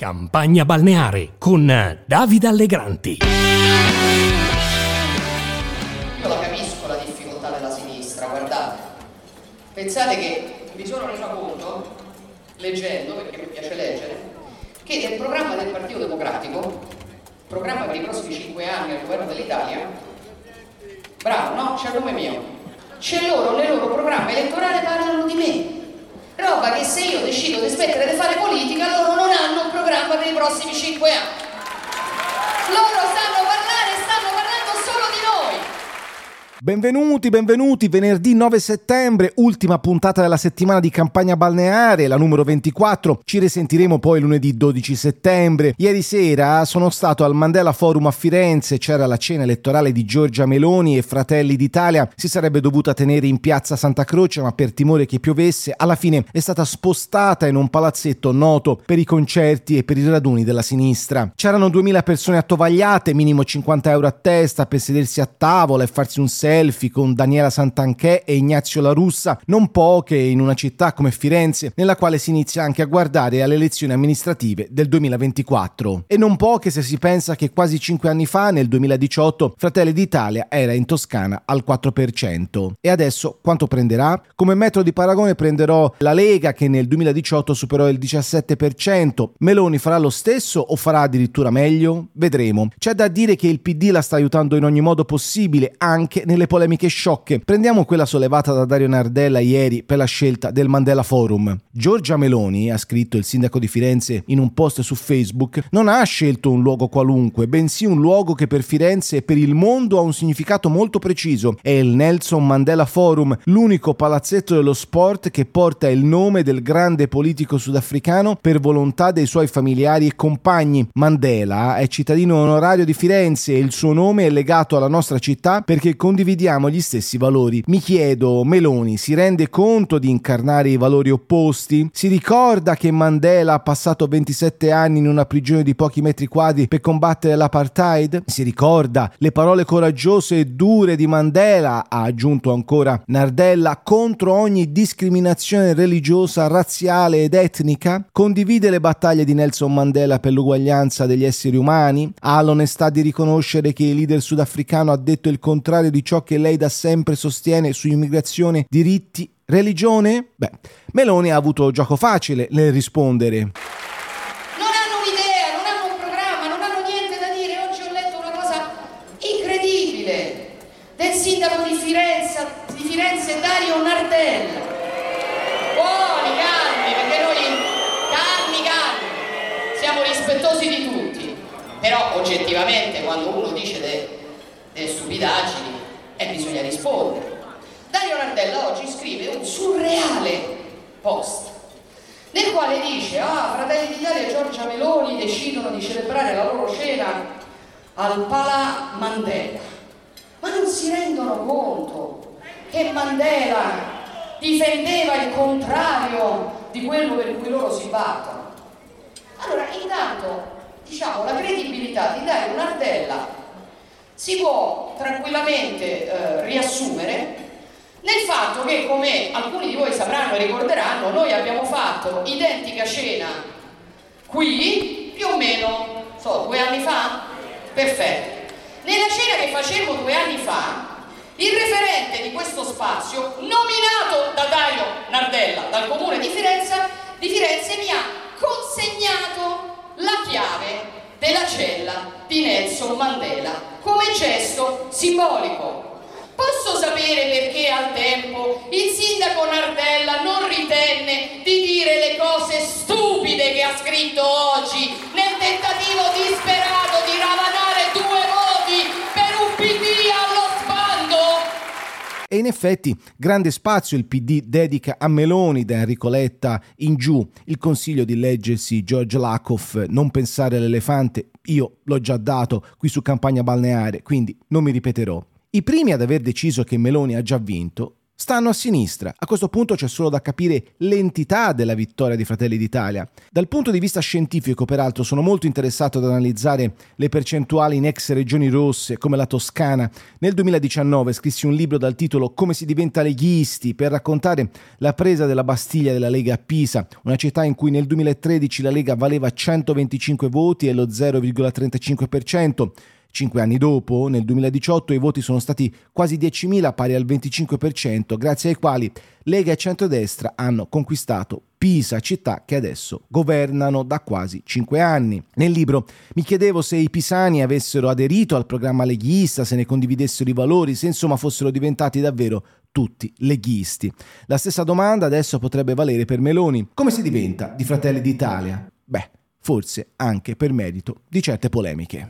Campagna balneare con Davide Allegranti. Io la capisco la difficoltà della sinistra, guardate. Pensate che mi sono reso conto, leggendo, perché mi piace leggere, che nel programma del Partito Democratico, programma per i prossimi cinque anni al governo dell'Italia, bravo, no? C'è il nome mio. C'è loro, nel loro programma elettorale parlano di me. Roba che se io decido di smettere di fare politica, loro non hanno programma per i prossimi cinque anni. Loro sanno parlare, stanno parlando solo di noi. Benvenuti, benvenuti, venerdì 9 settembre, ultima puntata della settimana di campagna balneare, la numero 24. Ci risentiremo poi lunedì 12 settembre. Ieri sera sono stato al Mandela Forum a Firenze, c'era la cena elettorale di Giorgia Meloni e Fratelli d'Italia. Si sarebbe dovuta tenere in piazza Santa Croce, ma per timore che piovesse, alla fine è stata spostata in un palazzetto noto per i concerti e per i raduni della sinistra. C'erano 2000 persone attovagliate, minimo 50 euro a testa per sedersi a tavola e farsi un selfie selfie con Daniela Santanchè e Ignazio La Russa, non poche in una città come Firenze, nella quale si inizia anche a guardare alle elezioni amministrative del 2024. E non poche se si pensa che quasi cinque anni fa, nel 2018, Fratelli d'Italia era in Toscana al 4%. E adesso quanto prenderà? Come metro di paragone prenderò la Lega che nel 2018 superò il 17%. Meloni farà lo stesso o farà addirittura meglio? Vedremo. C'è da dire che il PD la sta aiutando in ogni modo possibile, anche nel nelle polemiche sciocche. Prendiamo quella sollevata da Dario Nardella ieri per la scelta del Mandela Forum. Giorgia Meloni, ha scritto il sindaco di Firenze in un post su Facebook, non ha scelto un luogo qualunque, bensì un luogo che per Firenze e per il mondo ha un significato molto preciso. È il Nelson Mandela Forum, l'unico palazzetto dello sport che porta il nome del grande politico sudafricano per volontà dei suoi familiari e compagni. Mandela è cittadino onorario di Firenze e il suo nome è legato alla nostra città perché condivide condividiamo gli stessi valori. Mi chiedo, Meloni si rende conto di incarnare i valori opposti? Si ricorda che Mandela ha passato 27 anni in una prigione di pochi metri quadri per combattere l'apartheid? Si ricorda le parole coraggiose e dure di Mandela, ha aggiunto ancora Nardella, contro ogni discriminazione religiosa, razziale ed etnica? Condivide le battaglie di Nelson Mandela per l'uguaglianza degli esseri umani? Ha l'onestà di riconoscere che il leader sudafricano ha detto il contrario di ciò che lei da sempre sostiene su immigrazione, diritti, religione? Beh, Meloni ha avuto gioco facile nel rispondere. Non hanno un'idea, non hanno un programma, non hanno niente da dire. Oggi ho letto una cosa incredibile del sindaco di Firenze, di Firenze Dario Nardella. Rispettosi di tutti. Però oggettivamente quando uno dice delle stupidaggini e bisogna rispondere. Dario Nardella oggi scrive un surreale post nel quale dice ah Fratelli d'Italia e Giorgia Meloni decidono di celebrare la loro cena al Palà Mandela ma non si rendono conto che Mandela difendeva il contrario di quello per cui loro si battono allora intanto diciamo la credibilità di Dario Nardella si può tranquillamente eh, riassumere nel fatto che, come alcuni di voi sapranno e ricorderanno, noi abbiamo fatto identica cena qui più o meno, so, due anni fa? Perfetto. Nella cena che facemmo due anni fa, il referente di questo spazio, nominato da Dario Nardella dal comune di Firenze, di Firenze mi ha consegnato la chiave della cella di Nelson Mandela come gesto simbolico. Posso sapere perché al tempo il sindaco Nardella non ritenne di dire le cose stupide che ha scritto oggi in effetti grande spazio il PD dedica a Meloni da Enrico Letta in giù il consiglio di leggersi George Lakoff Non pensare all'elefante, io l'ho già dato qui su campagna balneare, quindi non mi ripeterò. I primi ad aver deciso che Meloni ha già vinto stanno a sinistra. A questo punto c'è solo da capire l'entità della vittoria di Fratelli d'Italia. Dal punto di vista scientifico, peraltro, sono molto interessato ad analizzare le percentuali in ex regioni rosse come la Toscana. Nel 2019 scrissi un libro dal titolo Come si diventa leghisti per raccontare la presa della Bastiglia della Lega a Pisa, una città in cui nel 2013 la Lega valeva 125 voti e lo 0,35%. Cinque anni dopo, nel 2018, i voti sono stati quasi 10.000, pari al 25%, grazie ai quali Lega e centrodestra hanno conquistato Pisa, città che adesso governano da quasi cinque anni. Nel libro mi chiedevo se i pisani avessero aderito al programma leghista, se ne condividessero i valori, se insomma fossero diventati davvero tutti leghisti. La stessa domanda adesso potrebbe valere per Meloni. Come si diventa di Fratelli d'Italia? Beh, forse anche per merito di certe polemiche.